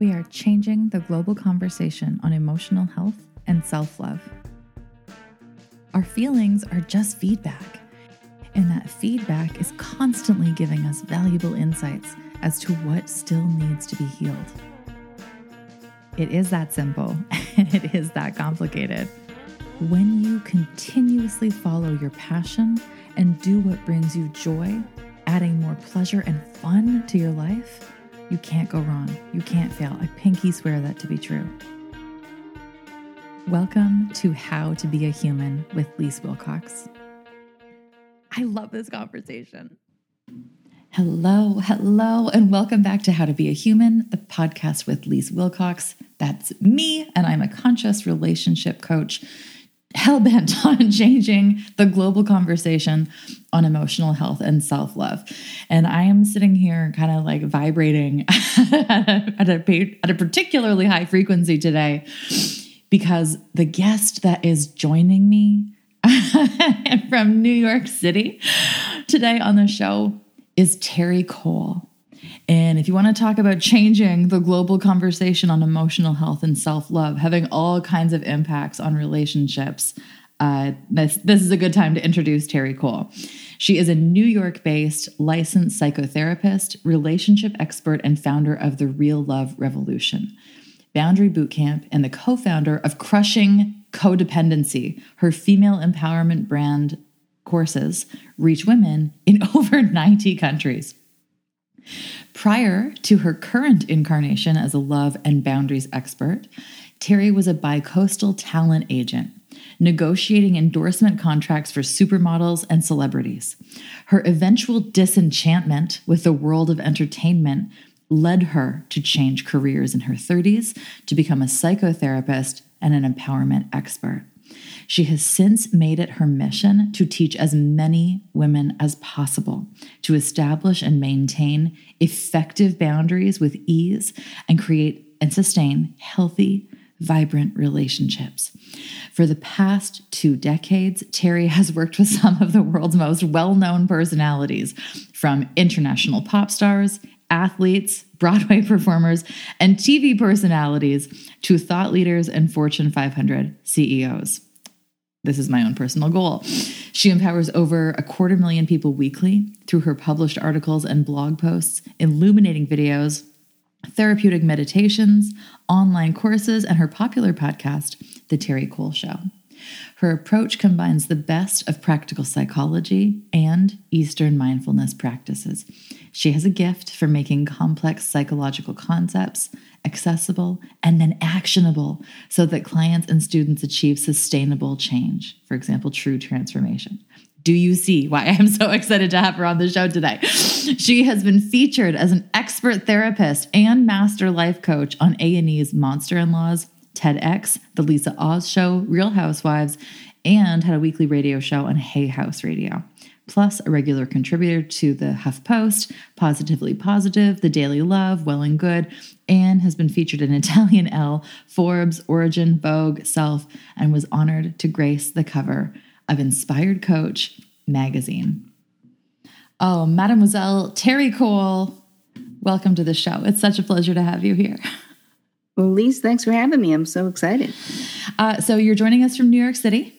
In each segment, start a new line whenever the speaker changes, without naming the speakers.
We are changing the global conversation on emotional health and self love. Our feelings are just feedback, and that feedback is constantly giving us valuable insights as to what still needs to be healed. It is that simple, and it is that complicated. When you continuously follow your passion and do what brings you joy, adding more pleasure and fun to your life, you can't go wrong. You can't fail. I pinky swear that to be true. Welcome to How to Be a Human with Lise Wilcox. I love this conversation. Hello, hello, and welcome back to How to Be a Human, the podcast with Lise Wilcox. That's me, and I'm a conscious relationship coach hell bent on changing the global conversation on emotional health and self love. And I am sitting here kind of like vibrating at, a, at, a, at a particularly high frequency today because the guest that is joining me from New York City today on the show is Terri Cole. And if you want to talk about changing the global conversation on emotional health and self love, having all kinds of impacts on relationships, uh, this, this is a good time to introduce Terri Cole. She is a New York based licensed psychotherapist, relationship expert, and founder of the Real Love Revolution, Boundary Bootcamp, and the co founder of Crushing Codependency, her female empowerment brand courses reach women in over 90 countries. Prior to her current incarnation as a love and boundaries expert, Terri was a bicoastal talent agent, negotiating endorsement contracts for supermodels and celebrities. Her eventual disenchantment with the world of entertainment led her to change careers in her 30s to become a psychotherapist and an empowerment expert. She has since made it her mission to teach as many women as possible to establish and maintain effective boundaries with ease and create and sustain healthy, vibrant relationships. For the past two decades, Terri has worked with some of the world's most well known personalities, from international pop stars, athletes, Broadway performers, and TV personalities to thought leaders and Fortune 500 CEOs. This is my own personal goal. She empowers over a quarter million people weekly through her published articles and blog posts, illuminating videos, therapeutic meditations, online courses, and her popular podcast, The Terri Cole Show. Her approach combines the best of practical psychology and Eastern mindfulness practices. She has a gift for making complex psychological concepts accessible and then actionable so that clients and students achieve sustainable change. For example, true transformation. Do you see why I'm so excited to have her on the show today? She has been featured as an expert therapist and master life coach on A&E's Monster-in-Laws, TEDx, The Lisa Oz Show, Real Housewives, and had a weekly radio show on Hay House Radio plus a regular contributor to the HuffPost, Positively Positive, The Daily Love, Well and Good, and has been featured in Italian Elle, Forbes, Origin, Vogue, Self, and was honored to grace the cover of Inspired Coach magazine. Oh, Mademoiselle Terri Cole, welcome to the show. It's such a pleasure to have you here.
Well, Lise, thanks for having me. I'm so excited.
Uh, so, you're joining us from New York City?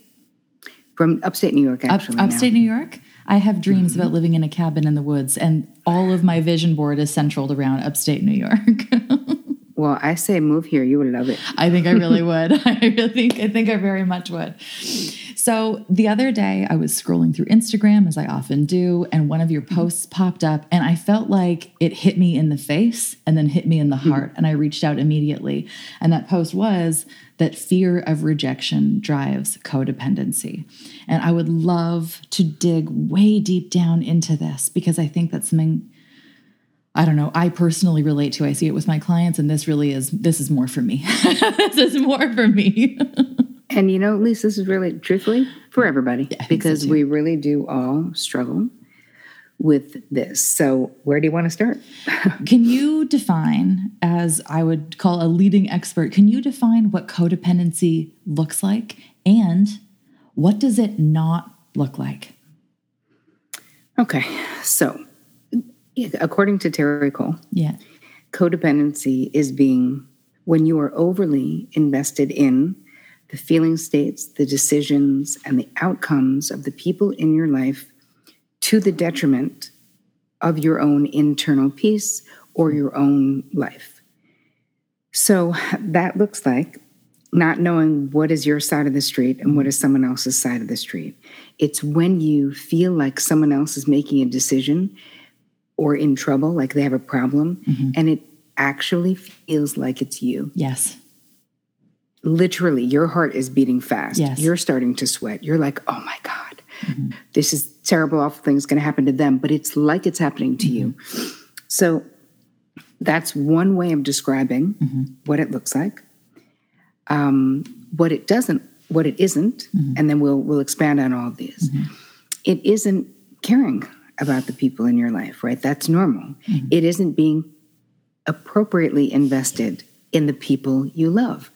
From upstate New York, actually.
Up, upstate now. New York? I have dreams mm-hmm. about living in a cabin in the woods, and all of my vision board is centered around upstate New York.
well, I say move here. You would love it.
I think I really would. I really think I think I very much would. So the other day, I was scrolling through Instagram as I often do, and one of your posts popped up, and I felt like it hit me in the face and then hit me in the mm-hmm. heart, and I reached out immediately. And that post was that fear of rejection drives codependency. And I would love to dig way deep down into this because I think that's something I don't know, I personally relate to. I see it with my clients and this really is this is more for me. this is more for me.
and you know, at least this is really truthfully for everybody yeah, because so we really do all struggle with this. So, where do you want to start?
can you define, as I would call a leading expert, can you define what codependency looks like and what does it not look like?
Okay. So, according to Terri Cole,
yeah.
Codependency is being when you are overly invested in the feeling states, the decisions, and the outcomes of the people in your life to the detriment of your own internal peace or your own life. So that looks like not knowing what is your side of the street and what is someone else's side of the street. It's when you feel like someone else is making a decision or in trouble, like they have a problem, mm-hmm. and it actually feels like it's you.
Yes.
Literally, your heart is beating fast. Yes. You're starting to sweat. You're like, oh my God, mm-hmm. this is terrible, awful thing's is going to happen to them, but it's like it's happening to mm-hmm. you. So that's one way of describing mm-hmm. what it looks like. Um, what it doesn't, what it isn't, mm-hmm. and then we'll we'll expand on all of these. Mm-hmm. It isn't caring about the people in your life, right? That's normal. Mm-hmm. It isn't being appropriately invested in the people you love.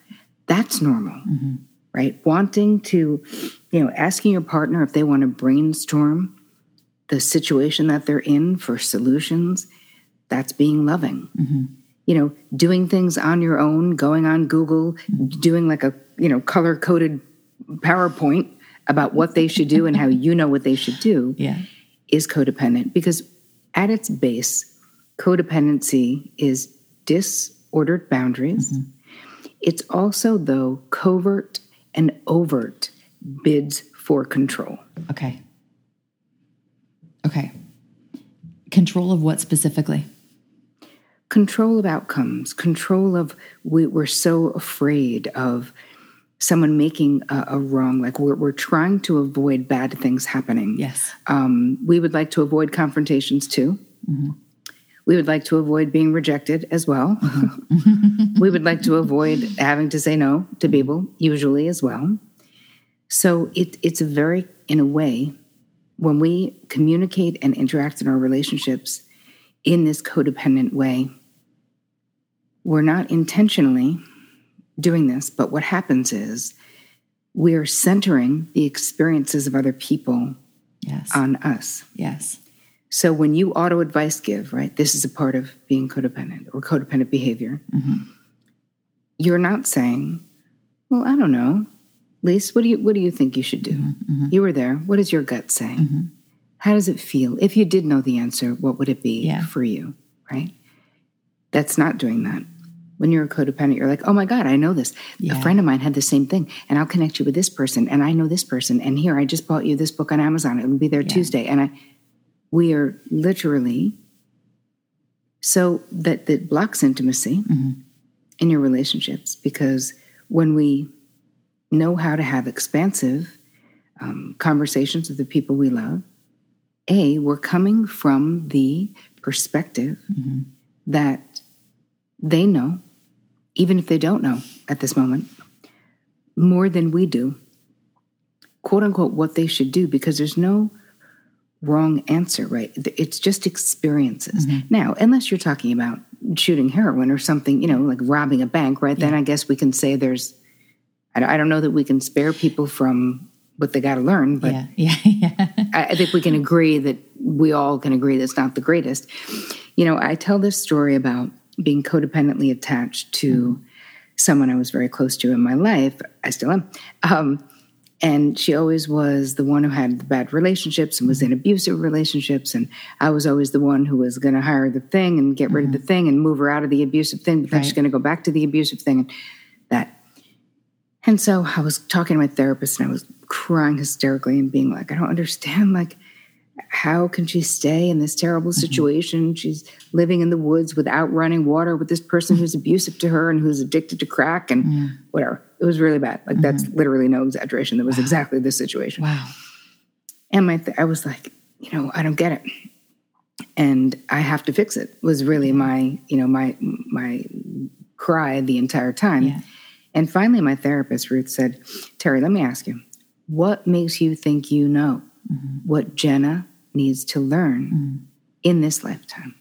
That's normal, mm-hmm. right? Wanting to, you know, asking your partner if they want to brainstorm the situation that they're in for solutions, that's being loving. Mm-hmm. You know, doing things on your own, going on Google, doing like a, you know, color coded PowerPoint about what they should do and how you know what they should do.
Yeah
is codependent because at its base, codependency is disordered boundaries. Mm-hmm. It's also, though, covert and overt bids for control.
Okay. Okay. Control of what specifically?
Control of outcomes, control of, we, we're so afraid of someone making a, a wrong, like we're, we're trying to avoid bad things happening.
Yes.
Um, we would like to avoid confrontations too. Mm-hmm. We would like to avoid being rejected as well. Mm-hmm. we would like to avoid having to say no to people, usually as well. So it, it's a very, in a way, when we communicate and interact in our relationships in this codependent way, we're not intentionally doing this, but what happens is we're centering the experiences of other people
yes.
on us.
Yes.
So when you auto advice give, right, this is a part of being codependent or codependent behavior. Mm-hmm. You're not saying, "Well, I don't know, Lise, what do you what do you think you should do?" Mm-hmm. mm-hmm. You were there. What does your gut say? Mm-hmm. How does it feel? If you did know the answer, what would it be yeah. for you? Right? That's not doing that when you're a codependent, you're like, oh my God, I know this. Yeah. A friend of mine had the same thing, and I'll connect you with this person, and I know this person. And here, I just bought you this book on Amazon. It'll be there yeah. Tuesday. And I, we are literally so that that blocks intimacy mm-hmm. in your relationships because when we know how to have expansive um, conversations with the people we love, a we're coming from the perspective mm-hmm. that they know even if they don't know at this moment, more than we do, quote unquote, what they should do, because there's no wrong answer, right? It's just experiences. Mm-hmm. Now, unless you're talking about shooting heroin or something, you know, like robbing a bank, right? Yeah. Then I guess we can say there's, I don't know that we can spare people from what they got to learn, but
yeah, yeah, yeah.
I think we can agree that we all can agree that's not the greatest. You know, I tell this story about being codependently attached to mm-hmm. someone I was very close to in my life. I still am. Um, and she always was the one who had the bad relationships and was in abusive relationships. And I was always the one who was going to hire the thing and get rid mm-hmm. of the mm-hmm. thing and move her out of the abusive thing, but then right. she's going to go back to the abusive thing and. And so I was talking to my therapist and I was crying hysterically and being like, I don't understand. Like, how can she stay in this terrible mm-hmm. situation? Mm-hmm. She's living in the woods without running water with this person who's abusive to her and who's addicted to crack and mm-hmm. whatever. It was really bad. Like mm-hmm. that's literally no exaggeration. That was wow. exactly the situation.
Wow.
And my, th- I was like, you know, I don't get it, and I have to fix it. Was really my, you know, my my cry the entire time. Yeah. And finally, my therapist Ruth said, "Terri, let me ask you, what makes you think you know?" mm-hmm. what Jenna needs to learn mm-hmm. in this lifetime.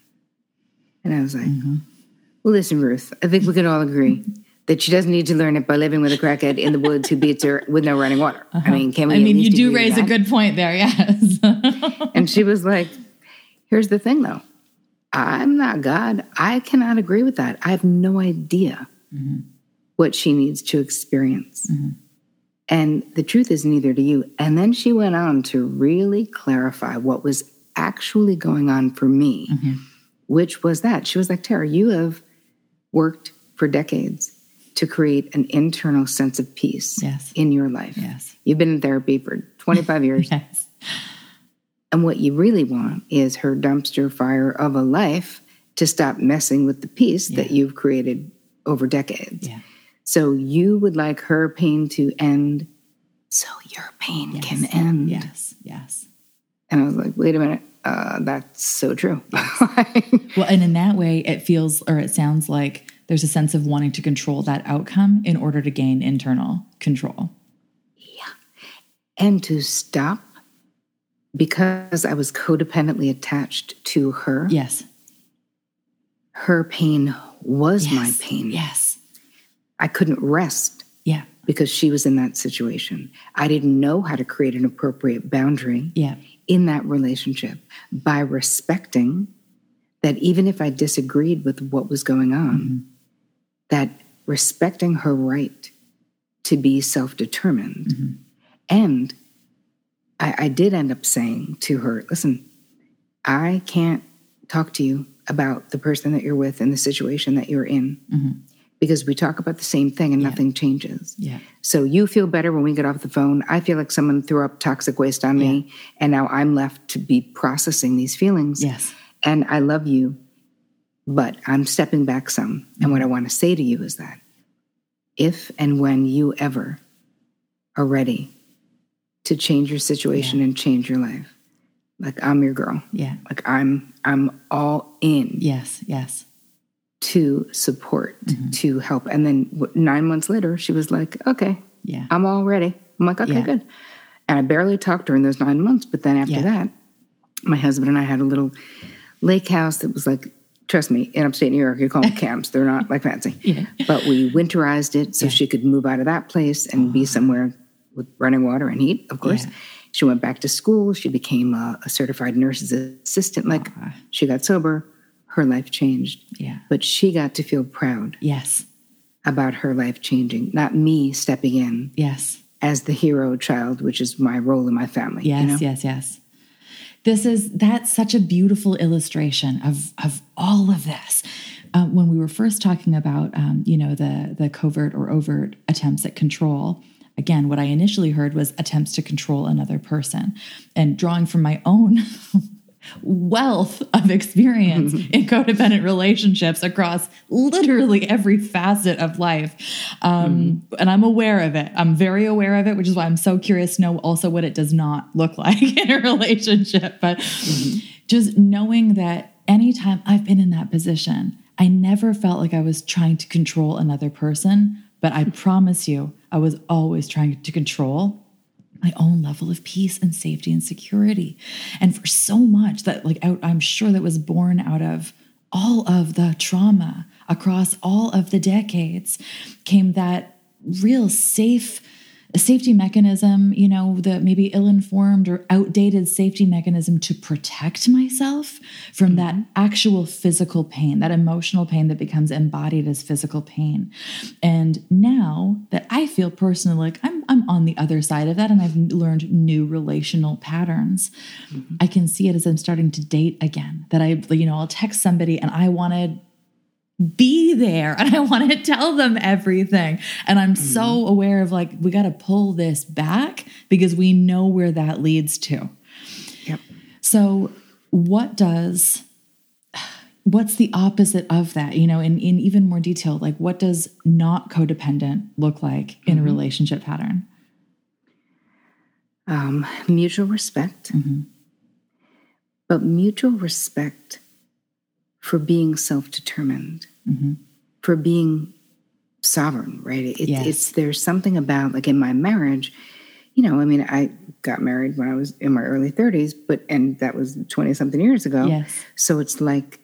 And I was like, mm-hmm. well, listen, Ruth, I think we can all agree that she doesn't need to learn it by living with a crackhead in the woods who beats her with no running water. Uh-huh. I mean, can we?
I mean, you do raise a good point there, yes.
and she was like, here's the thing though I'm not God. I cannot agree with that. I have no idea what she needs to experience. Mm-hmm. And the truth is neither do you. And then she went on to really clarify what was actually going on for me, mm-hmm. which was that she was like, Tara, you have worked for decades to create an internal sense of peace
Yes.
in your life.
Yes.
You've been in therapy for 25 years.
Yes.
And what you really want is her dumpster fire of a life to stop messing with the peace that you've created over decades.
Yeah.
So you would like her pain to end so your pain
Yes.
can end.
Yes. Yes.
And I was like, wait a minute, uh, that's so true.
Well, and in that way, it feels or it sounds like there's a sense of wanting to control that outcome in order to gain internal control. Yeah.
And to stop because I was codependently attached to her.
Yes.
Her pain was my pain.
Yes.
I couldn't rest
Yeah.
because she was in that situation. I didn't know how to create an appropriate boundary
Yeah.
in that relationship by respecting that even if I disagreed with what was going on, mm-hmm. that respecting her right to be self determined. Mm-hmm. And I, I did end up saying to her, listen, I can't talk to you about the person that you're with and the situation that you're in mm-hmm. Because we talk about the same thing and nothing changes.
Yeah.
So you feel better when we get off the phone. I feel like someone threw up toxic waste on me, and now I'm left to be processing these feelings.
Yes.
And I love you, but I'm stepping back some. And what mm-hmm. I want to say to you is that if and when you ever are ready to change your situation and change your life, like I'm your girl.
Yeah.
Like I'm I'm all in
Yes. Yes.
To support, mm-hmm. to help. And then nine months later, she was like, okay,
Yeah.
I'm all ready. I'm like, okay,
Yeah.
good. And I barely talked during those nine months. But then after
Yeah.
that, my husband and I had a little lake house that was like, trust me, in upstate New York, you call them camps. They're not like fancy.
Yeah.
But we winterized it so she could move out of that place and be oh. somewhere with running water and heat, of course. She went back to school. She became a, a certified nurse's assistant. Like ah. she got sober, her life changed.
Yeah.
But she got to feel proud
Yes.
about her life changing, not me stepping in
Yes.
as the hero child, which is my role in my family.
Yes,
you know?
yes, yes. This is that's such a beautiful illustration of of all of this. Um, when we were first talking about, um, you know, the the covert or overt attempts at control, again, what I initially heard was attempts to control another person, and drawing from my own wealth of experience mm-hmm. in codependent relationships across literally every facet of life. Um, mm-hmm. And I'm aware of it. I'm very aware of it, which is why I'm so curious to know also what it does not look like in a relationship. But mm-hmm. just knowing that anytime I've been in that position, I never felt like I was trying to control another person. But I promise you, I was always trying to control my own level of peace and safety and security. And for so much that, like, I, I'm sure that was born out of all of the trauma across all of the decades came that real safe a safety mechanism, you know, the maybe ill informed or outdated safety mechanism to protect myself from mm-hmm. that actual physical pain, that emotional pain that becomes embodied as physical pain. And now that I feel personally like I'm, I'm on the other side of that and I've learned new relational patterns, mm-hmm. I can see it as I'm starting to date again. That I, you know, I'll text somebody and I want to be there and I want to tell them everything. And I'm hmm. so aware of like, we got to pull this back because we know where that leads to.
Yep.
So, what does, what's the opposite of that? You know, in, in even more detail, like what does not codependent look like in a mm-hmm. relationship pattern?
Um, mutual respect, mm-hmm. but mutual respect for being self determined, for being sovereign, right? It,
Yes.
It's there's something about like in my marriage, you know, I mean, I got married when I was in my early 30s, but and that was 20 something years ago.
Yes.
So it's like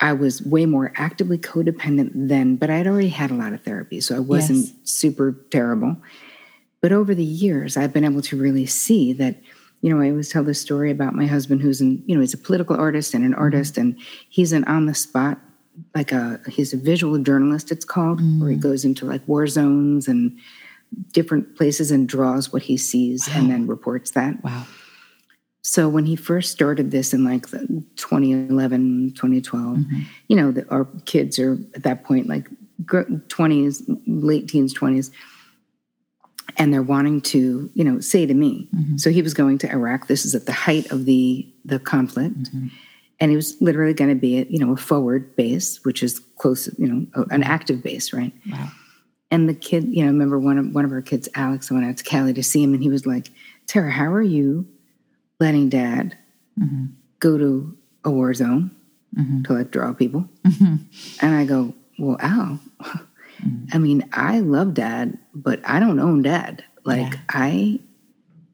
I was way more actively codependent then, but I'd already had a lot of therapy, so I wasn't
Yes.
super terrible. But over the years, I've been able to really see that you know, I always tell this story about my husband, who's an, you know, he's a political artist and an mm-hmm. artist, and he's an on the spot, like a, he's a visual journalist, it's called, where he mm. goes into like war zones and different places and draws what he sees and then reports that.
Wow.
So when he first started this in like the 2011, 2012, mm-hmm. you know, the, our kids are at that point like 20s, late teens, 20s, and they're wanting to, you know, say to me. Mm-hmm. So he was going to Iraq. This is at the height of the the conflict, mm-hmm. And he was literally going to be at, you know, a forward base, which is close, you know, an mm-hmm. active base, right?
Wow.
And the kid, you know, I remember one of one of our kids, Alex, I went out to Cali to see him, and he was like, "Tara, how are you letting Dad mm-hmm. go to a war zone mm-hmm. to like draw people?" And I go, "Well, Al, I mean, I love Dad, but I don't own Dad. Like,
Yeah.
I,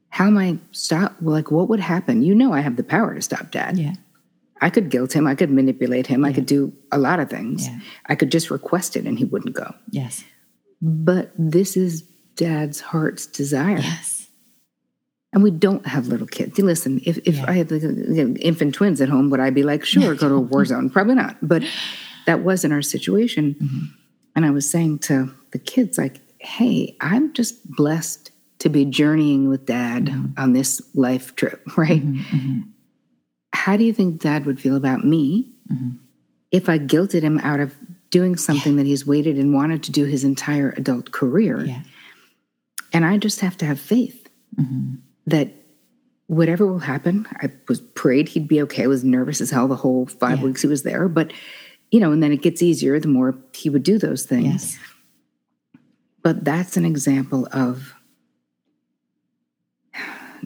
how am I stop? Like, what would happen? You know, I have the power to stop Dad.
Yeah.
I could guilt him. I could manipulate him. I could do a lot of things.
Yeah.
I could just request it, and he wouldn't go."
Yes.
But this is dad's heart's desire.
Yes.
And we don't have little kids. Listen, if, if
Yeah.
I had like, you know, infant twins at home, would I be like, sure, go to a war zone? Probably not. But that wasn't our situation.
Mm-hmm.
And I was saying to the kids, like, hey, I'm just blessed to be journeying with dad
Mm-hmm.
on this life trip, right? How do you think dad would feel about me
Mm-hmm.
if I guilted him out of doing something that he's waited and wanted to do his entire adult career?
Yeah.
And I just have to have faith that whatever will happen, I was prayed he'd be okay. I was nervous as hell the whole five
Yeah.
weeks he was there. But, you know, and then it gets easier the more he would do those things.
Yes.
But that's an example of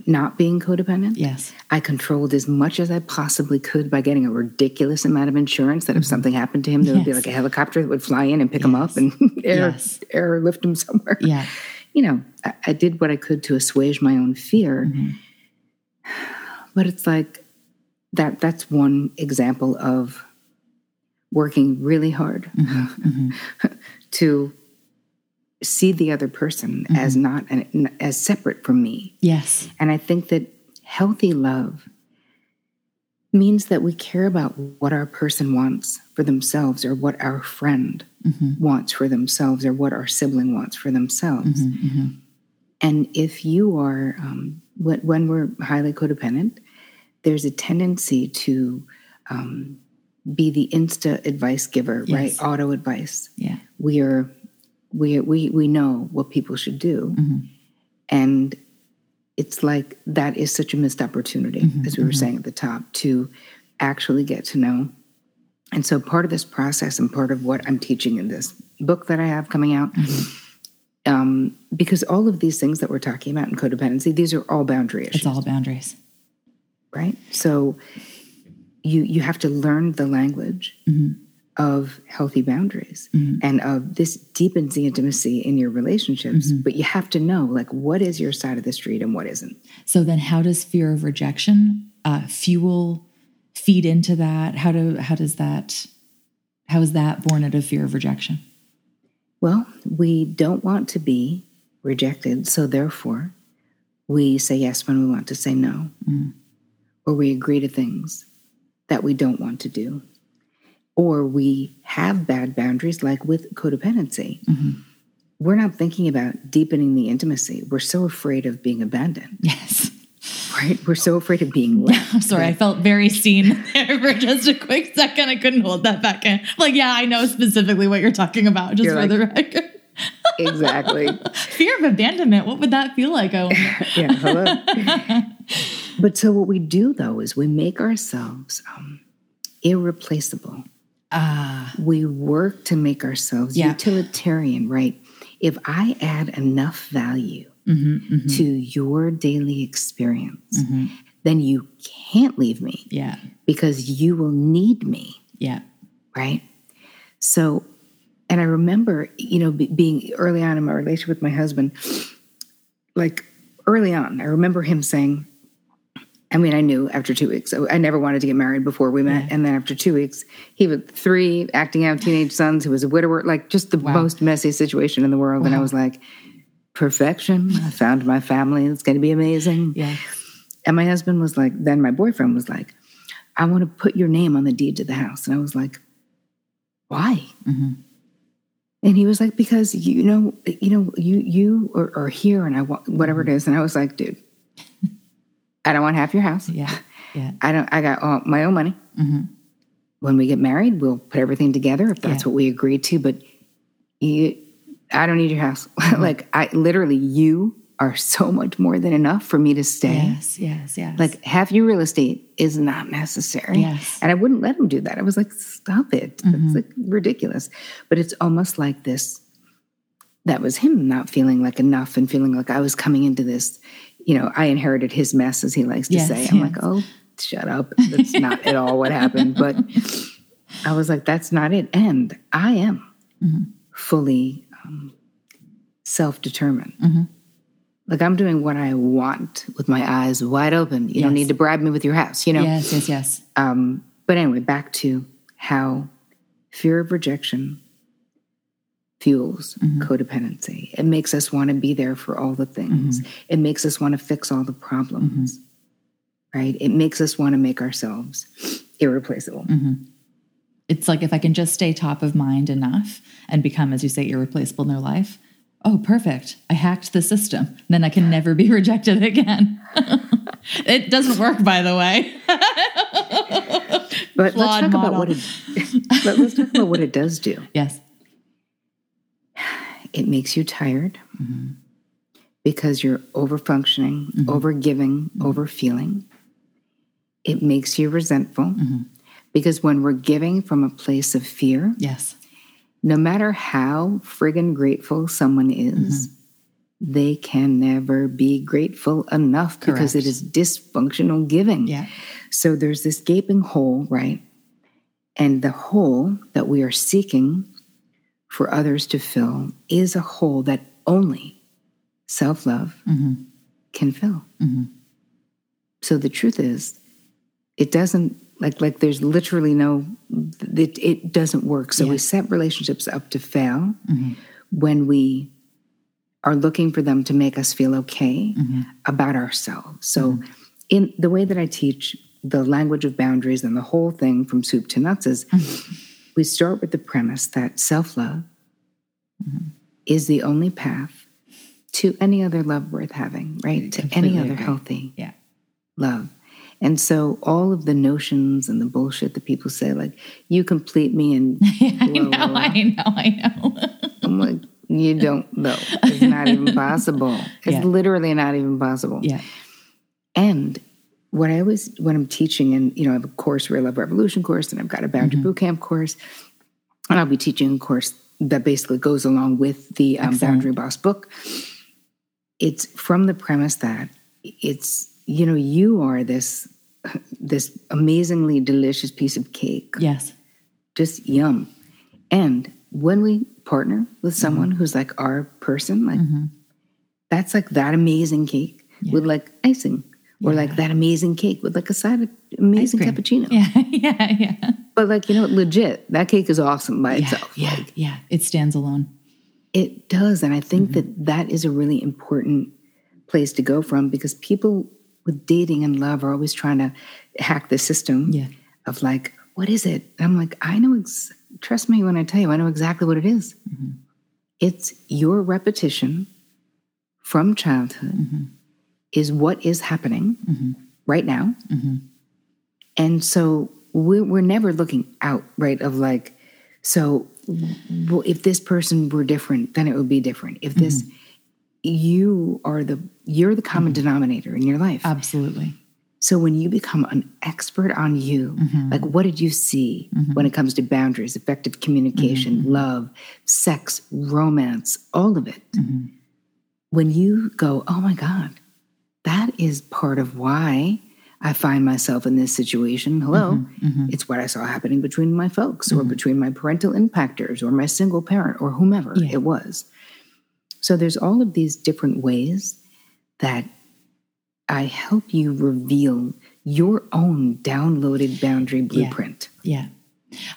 not being codependent.
Yes.
I controlled as much as I possibly could by getting a ridiculous amount of insurance that if something happened to him, there would be
Mm-hmm.
Like a helicopter that would fly in and pick him up and air,
Yes.
airlift him somewhere
Yeah.
you know, I, I did what I could to assuage my own fear.
Mm-hmm.
But it's like that that's one example of working really hard
Mm-hmm.
to see the other person as
Mm-hmm.
not an, as separate from me.
Yes.
And I think that healthy love means that we care about what our person wants for themselves or what our friend wants for themselves or what our sibling wants for themselves. And if you are, um, when, when we're highly codependent, there's a tendency to um, be the insta advice giver,
Yes.
right? Auto advice.
Yeah.
We are, we, we, we know what people should do. Mm-hmm. And it's like that is such a missed opportunity, mm-hmm. as we were mm-hmm. saying at the top, to actually get to know. And so part of this process and part of what I'm teaching in this book that I have coming out, um, because all of these things that we're talking about in codependency, these are all boundary issues
It's all boundaries.
right? So you you have to learn the language of healthy boundaries mm-hmm. and of this deepens the intimacy in your relationships. Mm-hmm. But you have to know like what is your side of the street and what isn't.
So then how does fear of rejection uh, fuel feed into that? How do how does that how is that born out of fear of rejection?
Well, we don't want to be rejected, so therefore we say yes when we want to say no. Mm-hmm. Or we agree to things that we don't want to do. Or we have bad boundaries, like with codependency. We're not thinking about deepening the intimacy. We're so afraid of being abandoned,
Yes.
right? We're so afraid of being left.
I'm sorry, I felt very seen there for just a quick second. I couldn't hold that back in. Like, yeah, I know specifically what you're talking about, just
You're
for
like-
the record.
exactly.
Fear of abandonment. What would that feel like? I wonder.
yeah, hello. but so what we do though is we make ourselves um, irreplaceable.
Ah,
We work to make ourselves
Yeah.
utilitarian, right? If I add enough value
Mm-hmm,
to your daily experience, then you can't leave me
yeah,
because you will need me
yeah,
right? So, and I remember, you know, be, being early on in my relationship with my husband, like early on, I remember him saying, I mean, I knew after two weeks, I, never wanted to get married before we met. And then after two weeks, he was three acting out teenage sons. He was a widower, like just the most messy situation in the world. And I was like, perfection. I found my family. It's going to be amazing.
yeah.
And my husband was like, then my boyfriend was like, I want to put your name on the deed to the house. And I was like, why?
Mhm.
And he was like, because you know, you know, you you are, are here, and I want whatever it is. And I was like, dude, I don't want half your house.
Yeah. Yeah.
I don't. I got all my own money.
hmm
When we get married, we'll put everything together if that's
Yeah.
what we agreed to. But you, I don't need your house. like I literally, you are so much more than enough for me to stay.
Yes. Yes. Yes.
Like half your real estate is not necessary.
Yes.
And I wouldn't let him do that. I was like, stop it.
Mm-hmm.
It's like ridiculous. But it's almost like this that was him not feeling like enough and feeling like I was coming into this, you know, I inherited his mess, as he likes to
Yes,
say. I'm
yes.
like, oh, shut up. That's not at all what happened. But I was like, that's not it. And I am
Mm-hmm.
fully um, self determined.
Mm-hmm.
Like I'm doing what I want with my eyes wide open. You don't need to bribe me with your house, you know?
yes. Yes. Yes.
Um, but anyway, back to how fear of rejection fuels mm-hmm. codependency. It makes us want to be there for all the things. Mm-hmm. It makes us want to fix all the problems. Mm-hmm. Right? It makes us want to make ourselves irreplaceable.
It's like if I can just stay top of mind enough and become, as you say, irreplaceable in their life. Oh, perfect. I hacked the system. Then I can never be rejected again. it doesn't work, by the way.
But let's talk
model.
about what it but let's talk about what it does do.
Yes.
It makes you tired because you're over functioning,
Mm-hmm.
over giving, over feeling. It makes you resentful
Mm-hmm.
because when we're giving from a place of fear,
Yes.
no matter how friggin' grateful someone is,
Mm-hmm.
they can never be grateful enough because it is dysfunctional giving.
Yeah.
So there's this gaping hole, right? And the hole that we are seeking for others to fill is a hole that only self love
Mm-hmm.
can fill. Mm-hmm. So the truth is, it doesn't like like there's literally no it, it doesn't work. So we set relationships up to fail mm-hmm. when we are looking for them to make us feel okay mm-hmm. about ourselves. So in the way that I teach the language of boundaries and the whole thing from soup to nuts is we start with the premise that self-love is the only path to any other love worth having, right? To any other
agree.
healthy
Yeah.
love. And so all of the notions and the bullshit that people say, like, you complete me and
I
blah,
know.
blah, blah.
I know. I know.
I'm like, you don't know. It's not even possible. It's
Yeah.
literally not even possible.
yeah.
And what I always, when I'm teaching, and you know, I have a course, Real Love Revolution course, and I've got a Boundary mm-hmm. Boot Camp course, and I'll be teaching a course that basically goes along with the um, Boundary Boss book. It's from the premise that it's, you know, you are this this amazingly delicious piece of cake.
Yes.
just yum. And when we partner with mm-hmm. someone who's like our person, like mm-hmm. that's like that amazing cake with like icing, or like that amazing cake with like a side of amazing cappuccino.
Yeah. Yeah. Yeah.
But like you know, legit, that cake is awesome by
Yeah.
itself.
Yeah. Yeah. It stands alone.
It does, and I think mm-hmm. that that is a really important place to go from because people with dating and love are always trying to hack the system
Yeah.
of like, what is it? And I'm like, I know. Ex- trust me when I tell you, I know exactly what it is. Mm-hmm. It's your repetition from childhood mm-hmm. Is what is happening mm-hmm. right now, mm-hmm. and so we're, we're never looking out, right? Of like, so well, if this person were different, then it would be different. If this, mm-hmm. you are the you're the common denominator in your life.
Absolutely.
So when you become an expert on you, like what did you see when it comes to boundaries, effective communication, love, sex, romance, all of it? When you go, oh my God, that is part of why I find myself in this situation. Hello, mm-hmm, mm-hmm. it's what I saw happening between my folks or mm-hmm. between my parental impactors or my single parent or whomever
Yeah.
it was. So there's all of these different ways that I help you reveal your own downloaded boundary blueprint.
Yeah.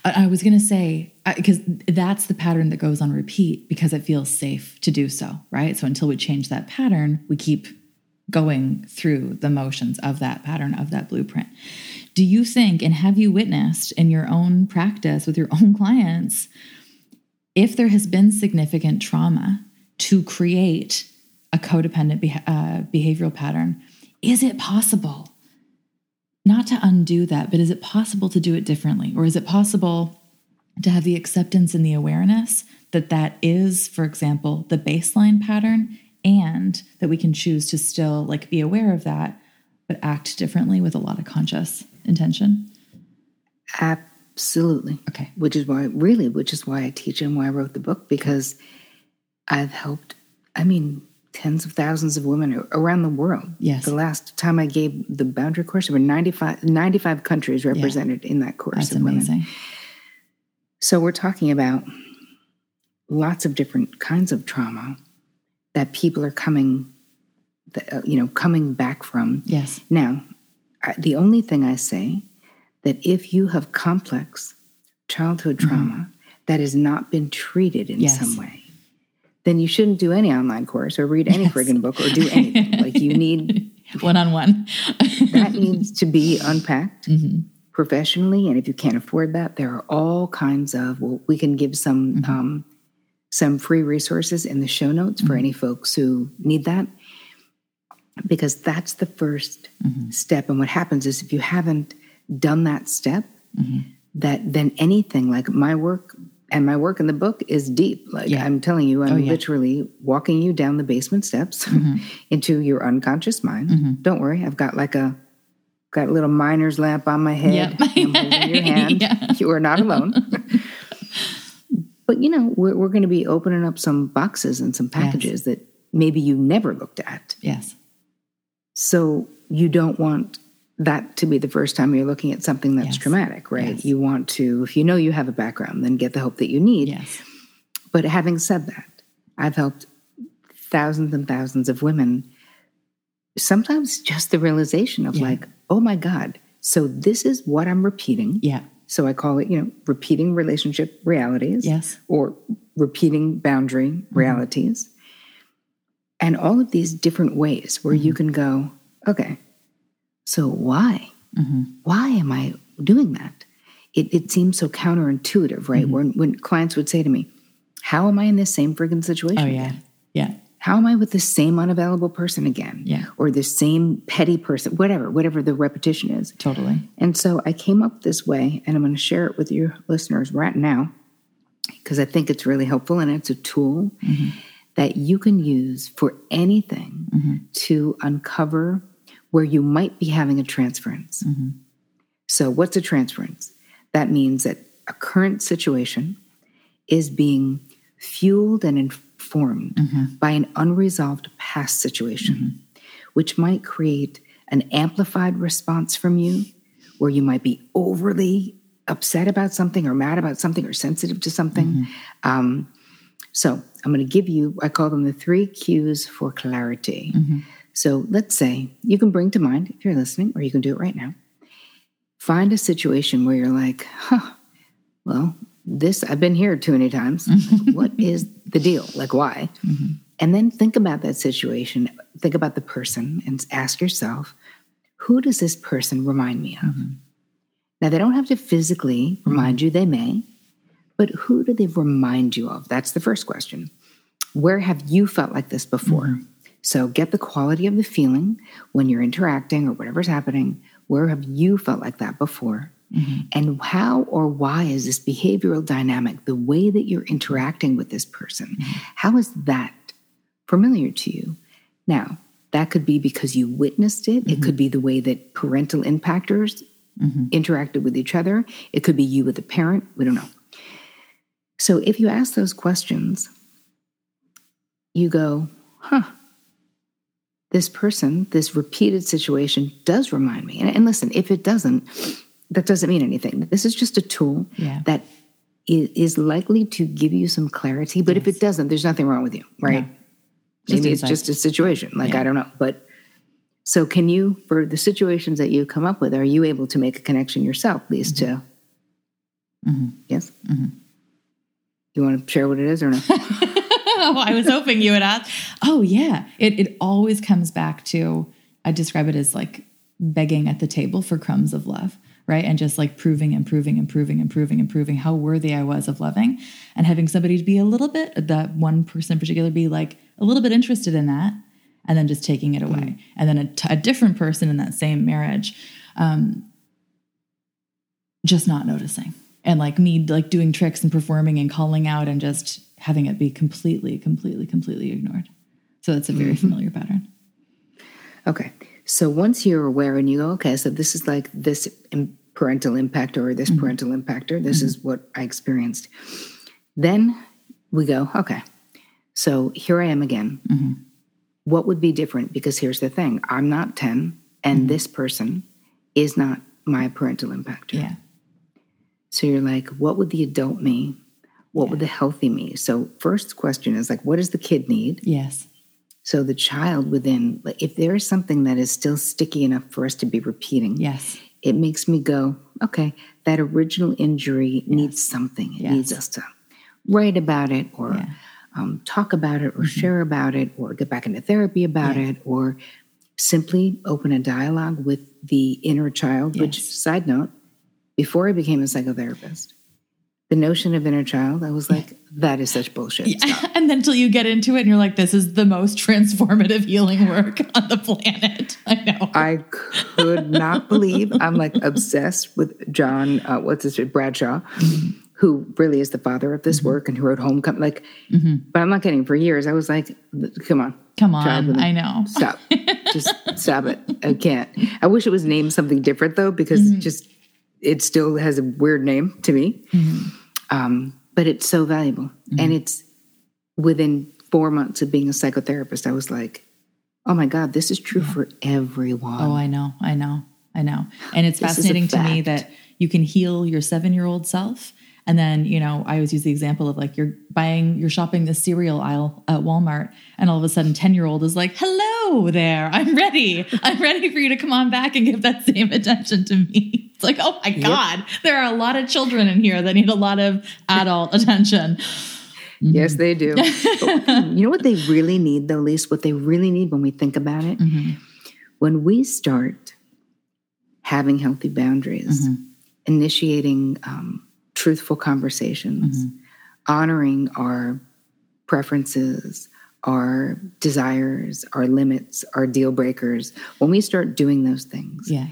I, I was going to say, because that's the pattern that goes on repeat because it feels safe to do so, right? So until we change that pattern, we keep going through the motions of that pattern, of that blueprint. Do you think, and have you witnessed in your own practice with your own clients, if there has been significant trauma to create a codependent uh, behavioral pattern, is it possible not to undo that, but is it possible to do it differently? Or is it possible to have the acceptance and the awareness that that is, for example, the baseline pattern and that we can choose to still like be aware of that, but act differently with a lot of conscious intention?
Absolutely.
Okay.
Which is why, really, which is why I teach and why I wrote the book because I've helped, I mean, tens of thousands of women around the world.
Yes.
The last time I gave the boundary course, there were 95, 95 countries represented yeah. in that course.
That's amazing.
Women. So we're talking about lots of different kinds of trauma that people are coming, uh, you know, coming back from.
Yes.
Now, the only thing I say that if you have complex childhood mm-hmm. trauma mm-hmm. that has not been treated in yes. some way, then you shouldn't do any online course or read any yes. friggin' book or do anything. like you need
one on one.
that needs to be unpacked mm-hmm. professionally, and if you can't afford that, there are all kinds of. Well, we can give some mm-hmm. um, some free resources in the show notes mm-hmm. for any folks who need that, because that's the 1st mm-hmm. step. And what happens is if you haven't done that step, mm-hmm. that then anything like my work and my work in the book is deep. Like yeah. I'm telling you, I'm oh, yeah. literally walking you down the basement steps mm-hmm. into your unconscious mind. Mm-hmm. Don't worry, I've got like a got a little miner's lamp on my head. Yep. Holding your hand. yeah. You are not alone. But you know, we're, we're going to be opening up some boxes and some packages yes. that maybe you never looked at.
Yes.
So you don't want that to be the first time you're looking at something that's yes. traumatic, right? Yes. You want to, if you know you have a background, then get the help that you need.
Yes.
But having said that, I've helped thousands and thousands of women. Sometimes just the realization of yeah. like, oh my God, so this is what I'm repeating.
Yeah.
So I call it, you know, repeating relationship realities.
Yes.
Or repeating boundary mm-hmm. realities. And all of these different ways where mm-hmm. you can go, okay, so why? Mm-hmm. Why am I doing that? It, it seems so counterintuitive, right? Mm-hmm. When, when clients would say to me, How am I in this same friggin' situation?
Oh, yeah. Again? Yeah.
How am I with the same unavailable person again?
Yeah.
Or the same petty person, whatever, whatever the repetition is.
Totally.
And so I came up this way, and I'm going to share it with your listeners right now because I think it's really helpful and it's a tool mm-hmm. that you can use for anything mm-hmm. to uncover where you might be having a transference. Mm-hmm. So, what's a transference? That means that a current situation is being fueled and informed mm-hmm. by an unresolved past situation, mm-hmm. which might create an amplified response from you, where you might be overly upset about something or mad about something or sensitive to something. Mm-hmm. Um, so, I'm going to give you, I call them the three cues for clarity. Mm-hmm. So let's say you can bring to mind, if you're listening, or you can do it right now, find a situation where you're like, huh, well, this, I've been here too many times. what is the deal? Like, why? Mm-hmm. And then think about that situation, think about the person, and ask yourself, who does this person remind me of? Mm-hmm. Now, they don't have to physically remind mm-hmm. you, they may, but who do they remind you of? That's the first question. Where have you felt like this before? Mm-hmm. So get the quality of the feeling when you're interacting or whatever's happening. Where have you felt like that before? Mm-hmm. And how or why is this behavioral dynamic, the way that you're interacting with this person, mm-hmm. how is that familiar to you? Now, that could be because you witnessed it. Mm-hmm. It could be the way that parental impactors mm-hmm. interacted with each other. It could be you with a parent. We don't know. So if you ask those questions, you go, huh, this person, this repeated situation does remind me. And, and, listen, if it doesn't, that doesn't mean anything. This is just a tool
yeah.
that is likely to give you some clarity. But yes. if it doesn't, there's nothing wrong with you, right? No. Maybe it's just a situation. Like, yeah. I don't know. But so, can you, for the situations that you come up with, are you able to make a connection yourself, please, mm-hmm. to? Mm-hmm. Yes? Mm-hmm. You want to share what it is or no?
know. I was hoping you would ask. Oh yeah, it it always comes back to. I describe it as like begging at the table for crumbs of love, right? And just like proving and proving and proving and proving and proving how worthy I was of loving, and having somebody to be a little bit that one person in particular be like a little bit interested in that, and then just taking it away, mm. and then a, t- a different person in that same marriage. Um, just not noticing and like me like doing tricks and performing and calling out and just having it be completely completely completely ignored so it's a very mm-hmm. familiar pattern
okay so once you're aware and you go okay so this is like this parental impact or this mm-hmm. parental impactor this mm-hmm. is what i experienced then we go okay so here i am again mm-hmm. what would be different because here's the thing i'm not 10 and mm-hmm. this person is not my parental impactor
yeah
so you're like, what would the adult me? What yeah. would the healthy me? So first question is like, what does the kid need?
Yes.
So the child within, like, if there is something that is still sticky enough for us to be repeating,
yes,
it makes me go, okay, that original injury yes. needs something. It yes. needs us to write about it or yeah. um, talk about it or mm-hmm. share about it or get back into therapy about yeah. it or simply open a dialogue with the inner child. Yes. Which, side note, before I became a psychotherapist, the notion of inner child, I was like, that is such bullshit.
Yeah. And then until you get into it and you're like, this is the most transformative healing work on the planet. I know.
I could not believe I'm like obsessed with John, uh, what's his name, Bradshaw, mm-hmm. who really is the father of this mm-hmm. work and who wrote Homecoming. Like, mm-hmm. but I'm not kidding. For years, I was like, come on.
Come on. I know.
Stop. just stop it. I can't. I wish it was named something different though, because mm-hmm. just it still has a weird name to me, mm-hmm. Um, but it's so valuable. Mm-hmm. And it's within four months of being a psychotherapist, I was like, oh my God, this is true yeah. for everyone.
Oh, I know, I know, I know. And it's fascinating to me that you can heal your seven year old self and then, you know, I always use the example of like you're buying, you're shopping the cereal aisle at Walmart, and all of a sudden, 10 year old is like, hello there, I'm ready. I'm ready for you to come on back and give that same attention to me. It's like, oh my God, yep. there are a lot of children in here that need a lot of adult attention.
Yes, they do. you know what they really need, though, Lise? What they really need when we think about it? Mm-hmm. When we start having healthy boundaries, mm-hmm. initiating um, truthful conversations, mm-hmm. honoring our preferences, our desires, our limits, our deal breakers. When we start doing those things,
yeah.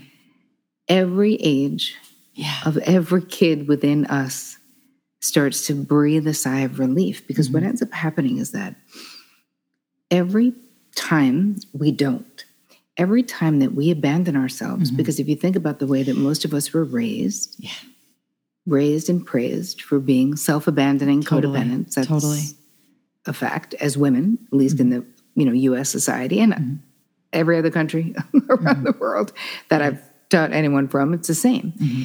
every age
yeah.
of every kid within us starts to breathe a sigh of relief because mm-hmm. what ends up happening is that every time we don't, every time that we abandon ourselves, mm-hmm. because if you think about the way that most of us were raised,
yeah
raised and praised for being self-abandoning
totally.
codependents.
That's totally
a fact as women, at least mm-hmm. in the you know U.S. society and mm-hmm. every other country around mm-hmm. the world that I've taught anyone from. It's the same. Mm-hmm.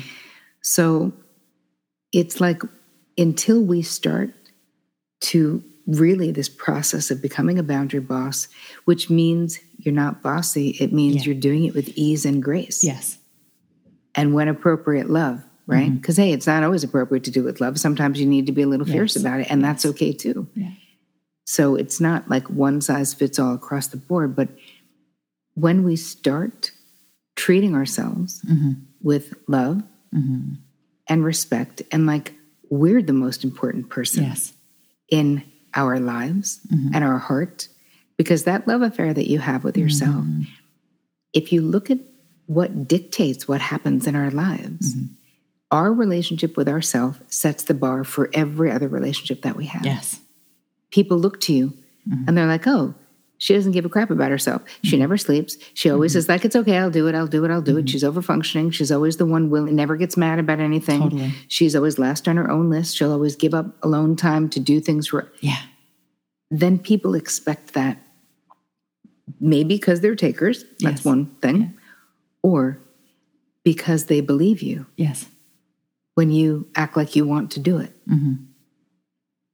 So it's like until we start to really this process of becoming a boundary boss, which means you're not bossy. It means yeah. you're doing it with ease and grace.
Yes.
And when appropriate, love right? Because, mm-hmm. hey, it's not always appropriate to do with love. Sometimes you need to be a little yes. fierce about it, and yes. that's okay too.
Yeah.
So it's not like one size fits all across the board. But when we start treating ourselves mm-hmm. with love mm-hmm. and respect, and like we're the most important person
yes.
in our lives mm-hmm. and our heart, because that love affair that you have with yourself, mm-hmm. if you look at what dictates what happens in our lives, mm-hmm our relationship with ourself sets the bar for every other relationship that we have.
Yes.
People look to you mm-hmm. and they're like, oh, she doesn't give a crap about herself. She mm-hmm. never sleeps. She always mm-hmm. like, it's okay, I'll do it, I'll do it, I'll do it. Mm-hmm. She's over functioning. She's always the one willing, never gets mad about anything.
Totally.
She's always last on her own list. She'll always give up alone time to do things for
Yeah.
Then people expect that maybe because they're takers. That's yes. one thing. Yeah. Or because they believe you.
Yes
when you act like you want to do it. Mm-hmm.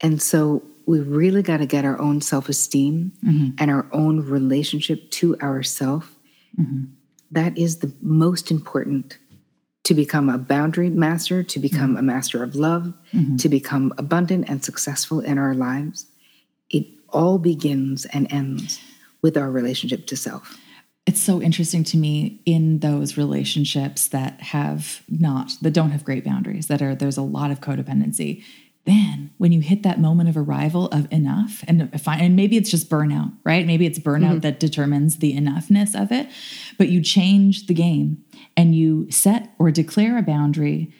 And so we really got to get our own self esteem mm-hmm. and our own relationship to ourself. Mm-hmm. That is the most important to become a boundary master, to become mm-hmm. a master of love, mm-hmm. to become abundant and successful in our lives. it all begins and ends with our relationship to self.
It's so interesting to me in those relationships that have not, that don't have great boundaries, that are, there's a lot of codependency. Then, when you hit that moment of arrival of enough, and and maybe it's just burnout, right? Maybe it's burnout mm-hmm. that determines the enoughness of it, but you change the game and you set or declare a boundary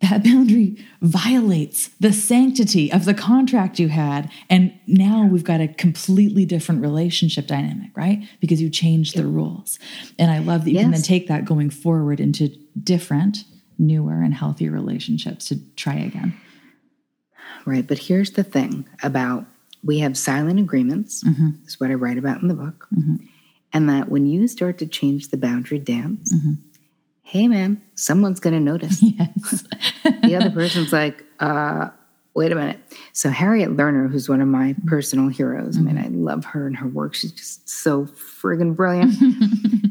that boundary violates the sanctity of the contract you had. And now we've got a completely different relationship dynamic, right? Because you changed the rules. And I love that you yes. can then take that going forward into different, newer, and healthier relationships to try again.
Right. But here's the thing about we have silent agreements, mm-hmm. is what I write about in the book. Mm-hmm. And that when you start to change the boundary dance, mm-hmm hey man, someone's going to notice. Yes. the other person's like, uh, wait a minute. So Harriet Lerner, who's one of my personal heroes, mm-hmm. I mean, I love her and her work. She's just so friggin' brilliant.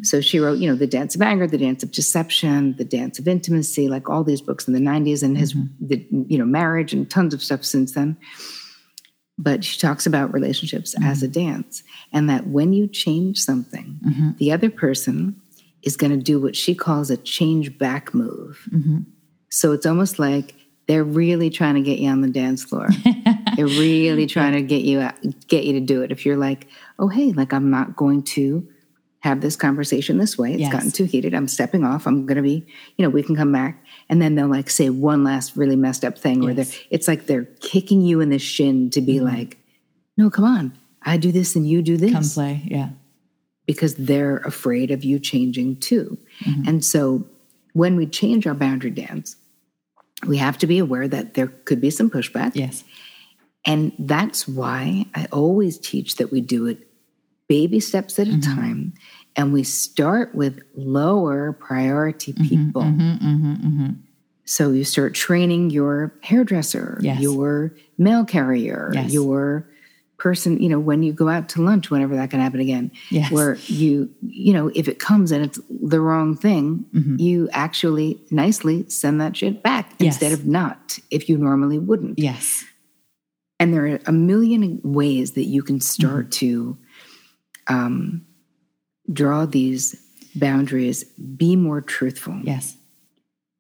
so she wrote, you know, The Dance of Anger, The Dance of Deception, The Dance of Intimacy, like all these books in the 90s and his, mm-hmm. the, you know, marriage and tons of stuff since then. But she talks about relationships mm-hmm. as a dance and that when you change something, mm-hmm. the other person is going to do what she calls a change back move. Mm-hmm. So it's almost like they're really trying to get you on the dance floor. they're really trying to get you get you to do it. If you're like, oh hey, like I'm not going to have this conversation this way. It's yes. gotten too heated. I'm stepping off. I'm going to be, you know, we can come back. And then they'll like say one last really messed up thing, yes. they're, it's like they're kicking you in the shin to be mm-hmm. like, no, come on. I do this and you do this.
Come play. Yeah
because they're afraid of you changing too. Mm-hmm. And so when we change our boundary dance, we have to be aware that there could be some pushback.
Yes.
And that's why I always teach that we do it baby steps at a mm-hmm. time and we start with lower priority mm-hmm, people. Mm-hmm, mm-hmm, mm-hmm, so you start training your hairdresser, yes. your mail carrier, yes. your person, you know, when you go out to lunch, whenever that can happen again, yes. where you, you know, if it comes and it's the wrong thing, mm-hmm. you actually nicely send that shit back yes. instead of not, if you normally wouldn't.
Yes.
And there are a million ways that you can start mm-hmm. to um, draw these boundaries, be more truthful.
Yes.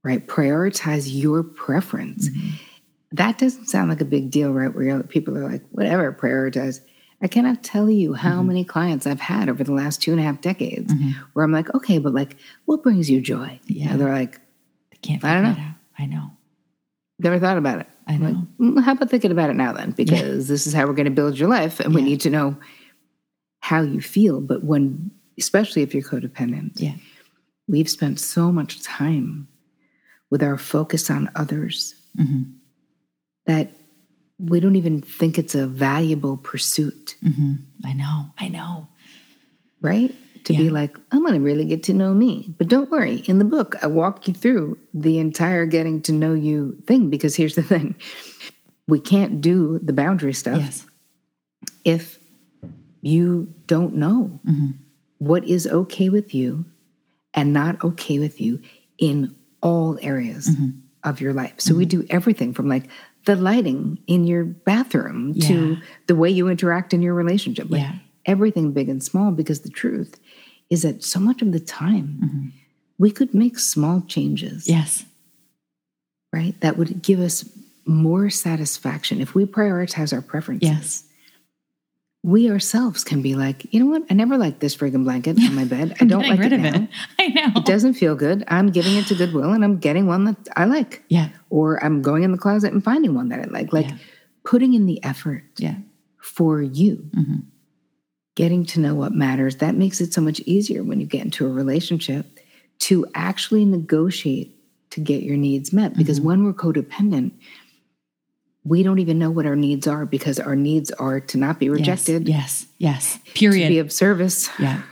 Right? Prioritize your preference. Mm-hmm that doesn't sound like a big deal, right? Where people are like, whatever, prioritize. I cannot tell you how mm-hmm. many clients I've had over the last two and a half decades mm-hmm. where I'm like, okay, but like, what brings you joy?
Yeah.
And they're like,
I can't I don't know. I know.
Never thought about it.
I know.
Like, mm, how about thinking about it now then? Because yeah. this is how we're going to build your life. And yeah. we need to know how you feel. But when, especially if you're codependent,
yeah.
we've spent so much time with our focus on others. Mm-hmm that we don't even think it's a valuable pursuit.
Mm-hmm. I know, I know.
Right? To yeah. be like, I'm going to really get to know me. But don't worry, in the book, I walk you through the entire getting to know you thing because here's the thing we can't do the boundary stuff
yes.
if you don't know mm-hmm. what is okay with you and not okay with you in all areas mm-hmm. of your life. So we mm-hmm. do everything from like the lighting in your bathroom yeah. to the way you interact in your relationship. Like yeah. everything big and small, because the truth is that so much of the time mm-hmm. we could make small changes.
Yes.
Right? That would give us more satisfaction if we prioritize our preferences.
Yes
we ourselves can be like, you know what? I never liked this friggin' blanket on my bed. I don't like it now. It.
I know.
It doesn't feel good. I'm giving it to Goodwill and I'm getting one that I like.
Yeah.
Or I'm going in the closet and finding one that I like. Like yeah. putting in the effort
yeah.
for you. Mm-hmm. Getting to know what matters. That makes it so much easier when you get into a relationship to actually negotiate to get your needs met. Because mm-hmm. when we're codependent, we don't even know what our needs are because our needs are to not be rejected.
Yes, yes. yes. Period.
To be of service.
Yeah.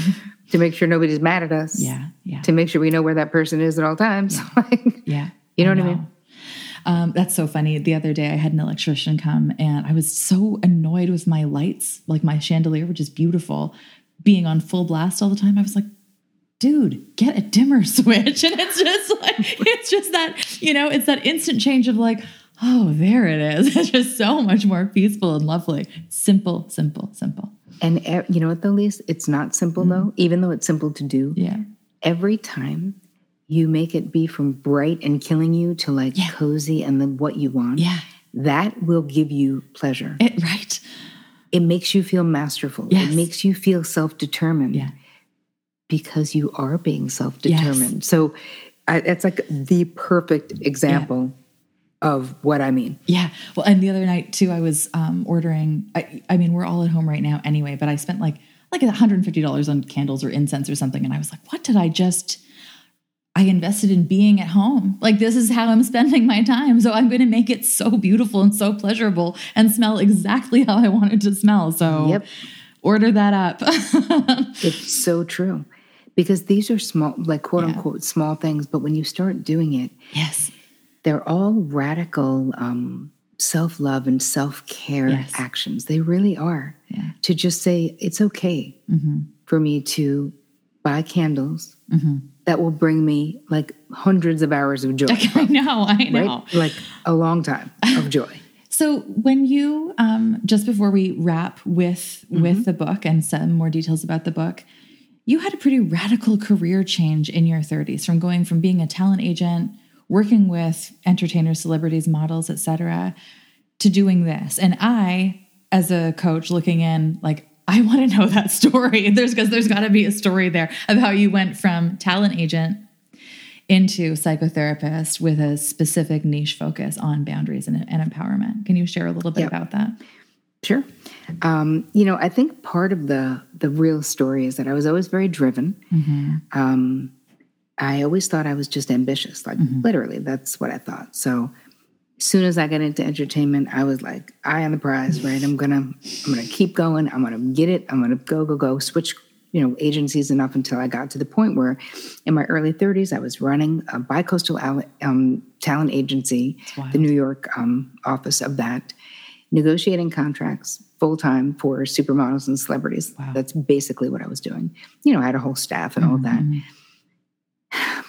to make sure nobody's mad at us.
Yeah, yeah.
To make sure we know where that person is at all times.
Yeah. yeah.
You know, know, what I mean?
Um, that's so funny. The other day I had an electrician come and I was so annoyed with my lights, like my chandelier, which is beautiful, being on full blast all the time. I was like, dude, get a dimmer switch. And it's just like, it's just that, you know, it's that instant change of like, Oh, there it is. It's just so much more peaceful and lovely. Simple, simple, simple.
And you know what, though, Lise? It's not simple, though, mm. even though it's simple to do.
Yeah.
Every time you make it be from bright and killing you to like
Yeah.
cozy and then what you want,
Yeah.
that will give you pleasure.
It right.
It makes you feel masterful.
Yes.
It makes you feel self determined
Yeah.
because you are being self determined. So I, that's like the perfect example of what I mean.
Yeah. Well, and the other night too, I was um, ordering. I, I mean, we're all at home right now anyway, but I spent like like $150 on candles or incense or something, and I was like, what did I just? I invested in being at home. Like this is how I'm spending my time. So I'm going to make it so beautiful and so pleasurable and smell exactly how I want it to smell. So
Yep.
order that up.
It's so true. Because these are small, like quote
Yeah.
unquote, small things. But when you start doing it,
yes.
They're all radical um, self love and self care
Yes.
actions. They really are.
Yeah.
To just say, it's okay for me to buy candles that will bring me like hundreds of hours of joy.
I know. I know.
right? Like a long time of joy.
So when you um, just before we wrap with with the book and some more details about the book, you had a pretty radical career change in your 30s from going from being a talent agent, working with entertainers, celebrities, models, etc., to doing this. And I, as a coach looking in, like I want to know that story. There's because there's got to be a story there of how you went from talent agent into psychotherapist with a specific niche focus on boundaries and, and empowerment. Can you share a little bit
Yep.
about that?
Sure. Um, you know, I think part of the the real story is that I was always very driven. Um, I always thought I was just ambitious, like literally, that's what I thought. So, as soon as I got into entertainment, I was like, "Eye on the prize, right? I'm gonna, I'm gonna keep going. I'm gonna get it. I'm gonna go, go, go. Switch, you know, agencies enough until I got to the point where, in my early 30s, I was running a bicoastal al- um, talent agency, the New York um, office of that, negotiating contracts full time for supermodels and celebrities. That's basically what I was doing. You know, I had a whole staff and all of that.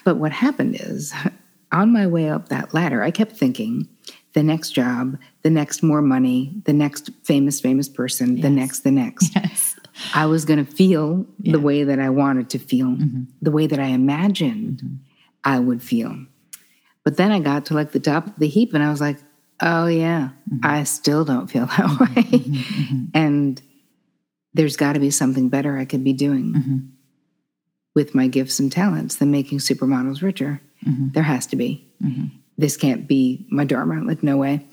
But what happened is, on my way up that ladder, I kept thinking the next job, the next more money, the next famous, famous person, the next, the next.
Yes.
I was going to feel the way that I wanted to feel, mm-hmm. the way that I imagined mm-hmm. I would feel. But then I got to like the top of the heap and I was like, oh, yeah, mm-hmm. I still don't feel that way. And there's got to be something better I could be doing with my gifts and talents than making supermodels richer. Mm-hmm. There has to be. Mm-hmm. This can't be my dharma, like, no way.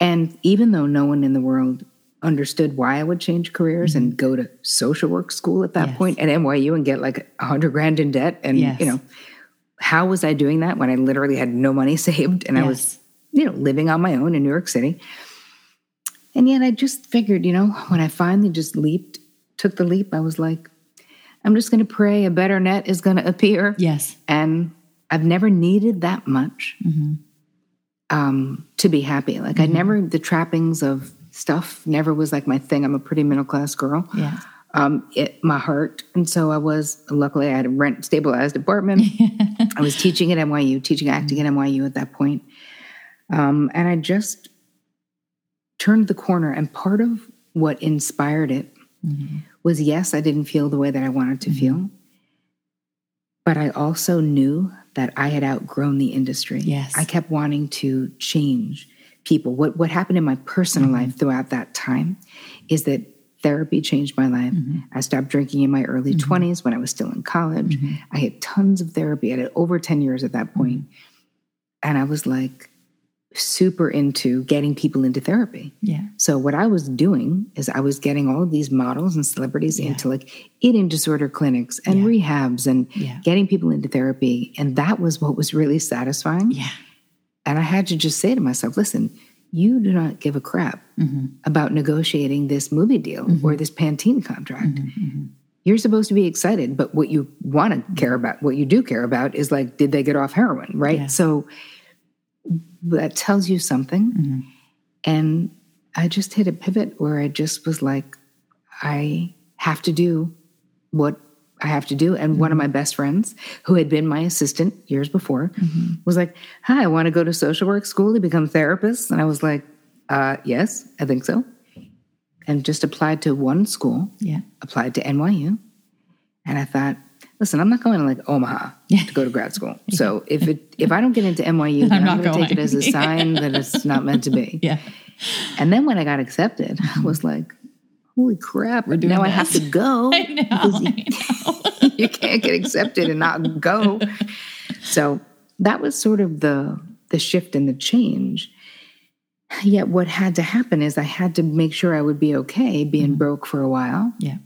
And even though no one in the world understood why I would change careers and mm-hmm. go to social work school at that
Yes.
point at NYU and get like a hundred grand in debt, and
Yes.
you know, how was I doing that when I literally had no money saved and I was, you know, living on my own in New York City? And yet I just figured, you know, when I finally just leaped, took the leap, I was like, I'm just going to pray a better net is going to appear.
Yes.
And I've never needed that much um, to be happy. Like I never, the trappings of stuff never was like my thing. I'm a pretty middle class girl.
Yeah.
Um, it, my heart. And so I was, luckily, I had a rent stabilized apartment. I was teaching at NYU, teaching acting at NYU at that point. Um, and I just turned the corner. And part of what inspired it was yes, I didn't feel the way that I wanted to feel. Mm-hmm. But I also knew that I had outgrown the industry.
Yes.
I kept wanting to change people. What what happened in my personal mm-hmm. life throughout that time is that therapy changed my life. Mm-hmm. I stopped drinking in my early 20s when I was still in college. I had tons of therapy. I had over 10 years at that point. And I was like super into getting people into therapy.
Yeah.
So what I was doing is I was getting all of these models and celebrities into like eating disorder clinics and rehabs and
Yeah.
getting people into therapy. And that was what was really satisfying.
Yeah.
And I had to just say to myself, listen, you do not give a crap mm-hmm. about negotiating this movie deal mm-hmm. or this Pantene contract. Mm-hmm. You're supposed to be excited, but what you want to care about, what you do care about is like, did they get off heroin? Right.
Yeah.
So that tells you something. Mm-hmm. And I just hit a pivot where I just was like, I have to do what I have to do. And one of mm-hmm. my best friends, who had been my assistant years before, mm-hmm. was like, Hi, I want to go to social work school to become therapist. And I was like, uh, Yes, I think so. And just applied to one school,
Yeah.
applied to NYU. And I thought, listen, I'm not going to like Omaha to go to grad school. So if it if I don't get into NYU, then
I'm
I'm,
not
going to take it as a sign that it's not meant to be.
Yeah.
And then when I got accepted, I was like, holy crap,
doing
now I have to go.
I know. I know.
you can't get accepted and not go. So that was sort of the the shift and the change. Yet what had to happen is I had to make sure I would be okay being mm-hmm. broke for a while.
Yeah.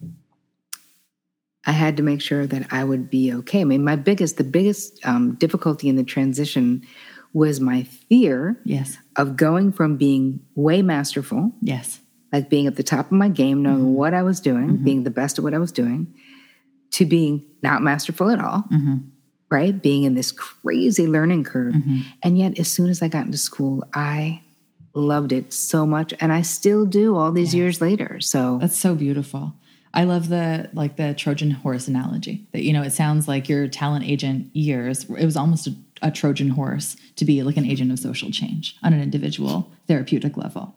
I had to make sure that I would be okay. I mean, my biggest, the biggest um, difficulty in the transition was my fear
Yes.
of going from being way masterful,
Yes.
like being at the top of my game, knowing mm-hmm. what I was doing, mm-hmm. being the best at what I was doing, to being not masterful at all, mm-hmm. right? Being in this crazy learning curve. And yet, as soon as I got into school, I loved it so much. And I still do all these years later. So,
That's so beautiful. I love the like the Trojan horse analogy. That you know, it sounds like your talent agent years. It was almost a, a Trojan horse to be like an agent of social change on an individual therapeutic level.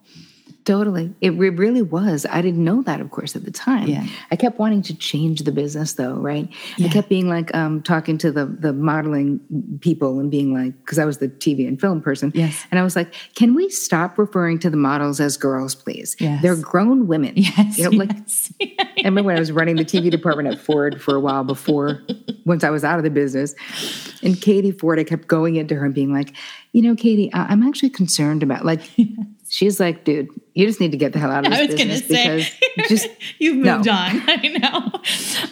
Totally. It re- really was. I didn't know that, of course, at the time.
Yeah.
I kept wanting to change the business, though, right? Yeah. I kept being like, um, talking to the the modeling people and being like, because I was the TV and film person.
Yes.
And I was like, can we stop referring to the models as girls, please?
Yes.
They're grown women.
Yes.
You know, like,
yes.
I remember when I was running the TV department at Ford for a while before, once I was out of the business. And Katie Ford, I kept going into her and being like, you know, Katie, I- I'm actually concerned about, like, she's like, dude, you just need to get the hell out of this
I was going to
business
say,
because just
you've moved
no.
on. I know.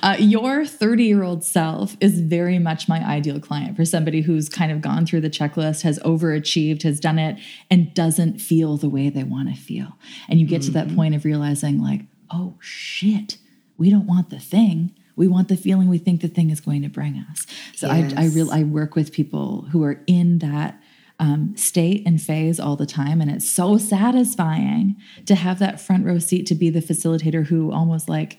Uh, your 30 year old self is very much my ideal client for somebody who's kind of gone through the checklist, has overachieved, has done it, and doesn't feel the way they want to feel. And you get to
Mm-hmm.
that point of realizing, like, oh shit, we don't want the thing. We want the feeling we think the thing is going to bring us. So I, I
Yes.
real I work with people who are in that um, state and phase all the time. And it's so satisfying to have that front row seat to be the facilitator who almost like,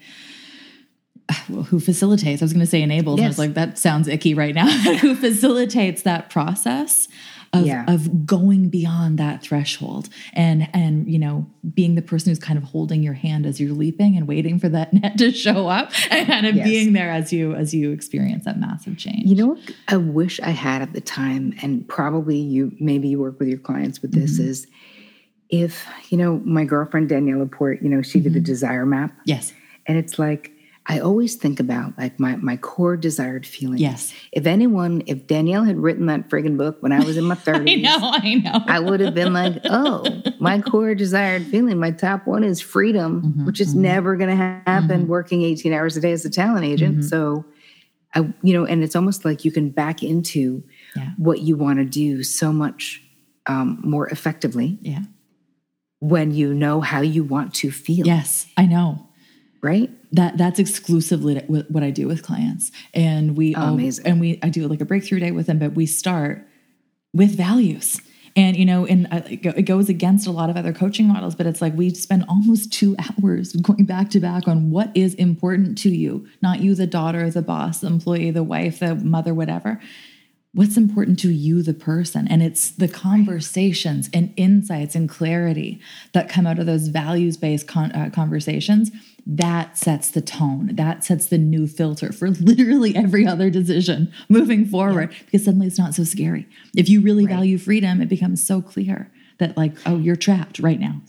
who facilitates, I was going to say enables. and I was like, that sounds icky right now, who facilitates that process. Of,
Yeah.
of going beyond that threshold and and you know being the person who's kind of holding your hand as you're leaping and waiting for that net to show up and kind of
Yes.
being there as you as you experience that massive change
You know what I wish I had at the time, and probably you maybe you work with your clients with this
Mm-hmm.
is if, you know, my girlfriend Danielle Laporte, you know, she
Mm-hmm.
did the desire map.
yes
And it's like I always think about like my my core desired feelings.
Yes.
If anyone, if Danielle had written that friggin' book when I was in my thirties,
i
30s,
know i know
I would have been like, oh, my core desired feeling, my top one is freedom,
Mm-hmm,
which is never going to happen working 18 hours a day as a talent agent.
Mm-hmm.
So, I, you know, and it's almost like you can back into
Yeah.
what you want to do so much um, more effectively
yeah
when you know how you want to feel,
yes i know
right?
that that's exclusively what I do with clients, and we al-
amazing.
and we I do like a breakthrough day with them, but we start with values. And you know, and it goes against a lot of other coaching models, but it's like we spend almost two hours going back to back on what is important to you, not you, the daughter, the boss, the employee, the wife, the mother, whatever. What's important to you, the person, and it's the conversations and insights and clarity that come out of those values-based con- uh, conversations that sets the tone that sets the new filter for literally every other decision moving forward because suddenly it's not so scary. If you really value freedom it becomes so clear that like oh you're trapped right now.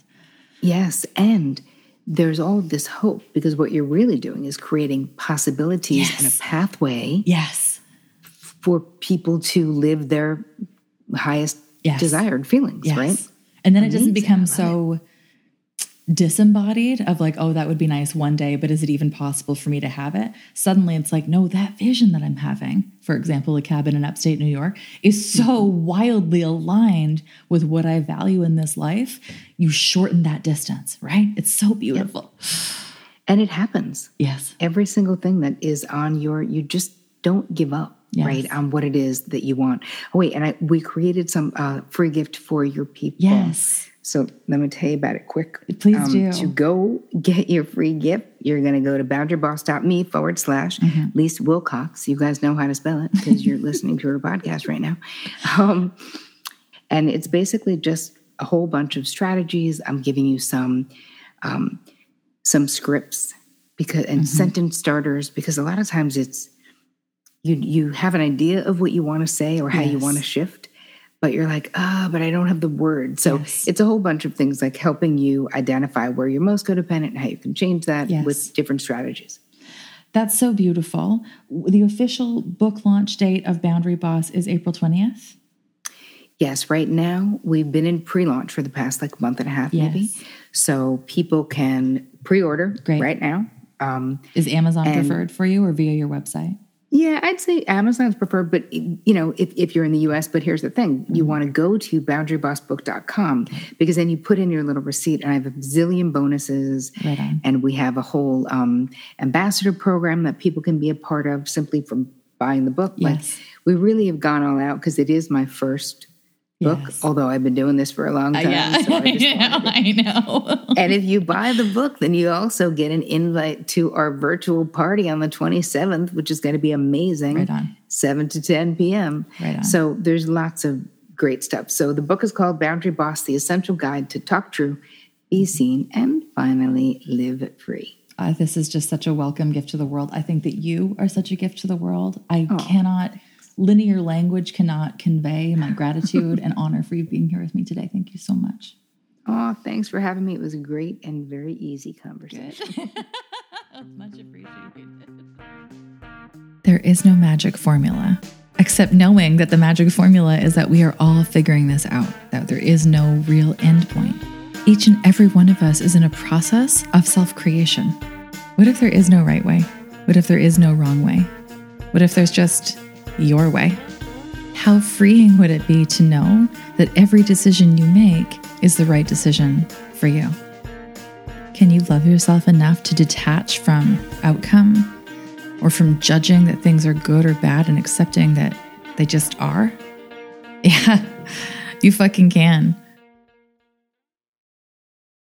Yes. And there's all of this hope because what you're really doing is creating possibilities and a pathway
yes.
for people to live their highest
Yes.
desired feelings,
yes.
right?
and then it doesn't become so disembodied of like oh that would be nice one day but is it even possible for me to have it suddenly it's like no that vision that i'm having for example a cabin in upstate new york is so wildly aligned with what i value in this life you shorten that distance right it's so beautiful
And it happens.
yes
Every single thing that is on your, you just don't give up,
Yes.
right? On what it is that you want. Oh, wait. And I, we created some uh, free gift for your people.
yes
So let me tell you about it quick.
Please um, do.
To go get your free gift, you're going to go to boundaryboss.me forward slash mm-hmm. Lise Wilcox. You guys know how to spell it because you're listening to her podcast right now. Um, and it's basically just a whole bunch of strategies. I'm giving you some um, some scripts because and mm-hmm. sentence starters because a lot of times it's you you have an idea of what you want to say or how yes. you want to shift but you're like, ah, oh, but I don't have the word. So yes. it's a whole bunch of things like helping you identify where you're most codependent and how you can change that yes. with different strategies.
That's so beautiful. The official book launch date of Boundary Boss is April 20th.
Yes, right now we've been in pre-launch for the past like month and a half, yes. maybe. So people can pre-order Great. right now.
Um, is Amazon preferred for you or via your website?
Yeah, I'd say Amazon's preferred, but you know, if, if you're in the US, but here's the thing, you mm-hmm. want to go to boundarybossbook.com because then you put in your little receipt and I have a zillion bonuses right and we have a whole um, ambassador program that people can be a part of simply from buying the book. Yes. Like we really have gone all out because it is my first book, yes. although I've been doing this for a long uh, time. Uh, yeah, so I,
know, I know.
and if you buy the book, then you also get an invite to our virtual party on the 27th, which is going to be amazing. Right on. 7 to 10 p.m. Right on. So there's lots of great stuff. So the book is called Boundary Boss The Essential Guide to Talk True, Be Seen, and Finally Live Free.
Uh, this is just such a welcome gift to the world. I think that you are such a gift to the world. I oh. cannot linear language cannot convey my gratitude and honor for you being here with me today. Thank you so much.
Oh, thanks for having me. It was a great and very easy conversation.
much appreciated. There is no magic formula, except knowing that the magic formula is that we are all figuring this out, that there is no real endpoint. Each and every one of us is in a process of self creation. What if there is no right way? What if there is no wrong way? What if there's just your way. How freeing would it be to know that every decision you make is the right decision for you? Can you love yourself enough to detach from outcome or from judging that things are good or bad and accepting that they just are? Yeah, you fucking can.